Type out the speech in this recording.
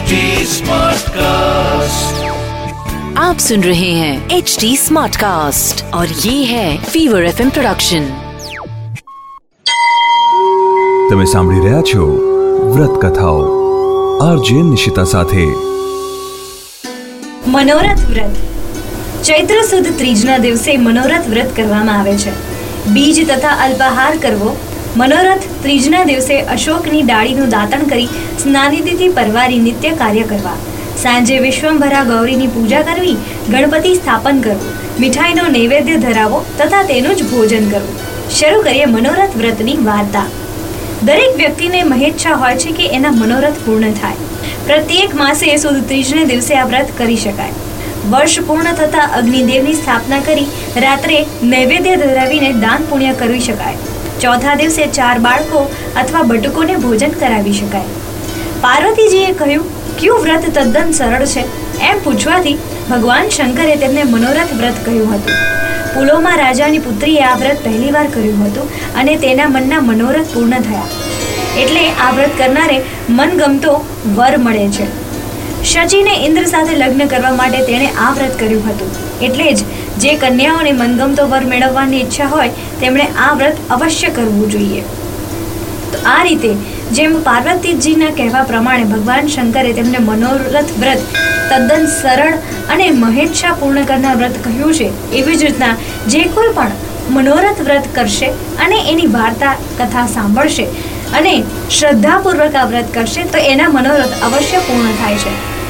HD Smartcast. आप सुन रहे हैं एच डी स्मार्ट कास्ट और ये है फीवर एफ प्रोडक्शन તમે સાંભળી રહ્યા છો વ્રત કથાઓ આરજે નિશિતા સાથે મનોરથ વ્રત ચૈત્ર સુદ ત્રીજના દિવસે મનોરથ વ્રત કરવામાં આવે છે બીજ તથા અલ્પાહાર કરવો મનોરથ ત્રીજના દિવસે અશોકની ડાળીનું દાતણ કરી સ્નાનિધિથી પરવારી નિત્ય કાર્ય કરવા. સાંજે વિશ્વંભરા ગૌરીની પૂજા કરવી, ગણપતિ સ્થાપન કરવું, મીઠાઈનો નૈવેદ્ય ધરાવો તથા તેનું જ ભોજન કરવું. શરૂ કરીએ મનોરથ વ્રતની વાર્તા. દરેક વ્યક્તિને મહેચ્છા હોય છે કે એના મનોરથ પૂર્ણ થાય. પ્રત્યેક માસે સુદ ત્રીજને દિવસે આ વ્રત કરી શકાય. વર્ષ પૂર્ણ થતા અગ્નિદેવની સ્થાપના કરી રાત્રે નૈવેદ્ય ધરાવીને દાન પુણ્ય કરી શકાય. ચોથા દિવસે ચાર બાળકો અથવા બટુકોને ભોજન કરાવી શકાય. પાર્વતીજીએ કહ્યું, કયું વ્રત તદ્દન સરળ છે? એમ પૂછવાથી ભગવાન શંકરે તેમને મનોરથ વ્રત કહ્યું હતું. પુલોમાં રાજાની પુત્રીએ આ વ્રત પહેલીવાર કર્યું હતું અને તેના મનના મનોરથ પૂર્ણ થયા. એટલે આ વ્રત કરનારે મનગમતો વર મળે છે. શચીને ઇન્દ્ર સાથે લગ્ન કરવા માટે તેણે આ વ્રત કર્યું હતું. એટલે જ જે કન્યાઓને મનગમતો વર મેળવવાની ઈચ્છા હોય, તેમણે આ વ્રત અવશ્ય કરવું જોઈએ. તો આ રીતે જેમ પાર્વતીજીના કહેવા પ્રમાણે ભગવાન શંકરે તેમને મનોરથ વ્રત, તદ્દન સરળ અને મહેચ્છા પૂર્ણ કરનાર વ્રત કહ્યું છે, એવી જ રીતના જે કોઈ પણ મનોરથ વ્રત કરશે અને એની વાર્તા કથા સાંભળશે અને શ્રદ્ધાપૂર્વક આ વ્રત કરશે, તો એના મનોરથ અવશ્ય પૂર્ણ થાય છે.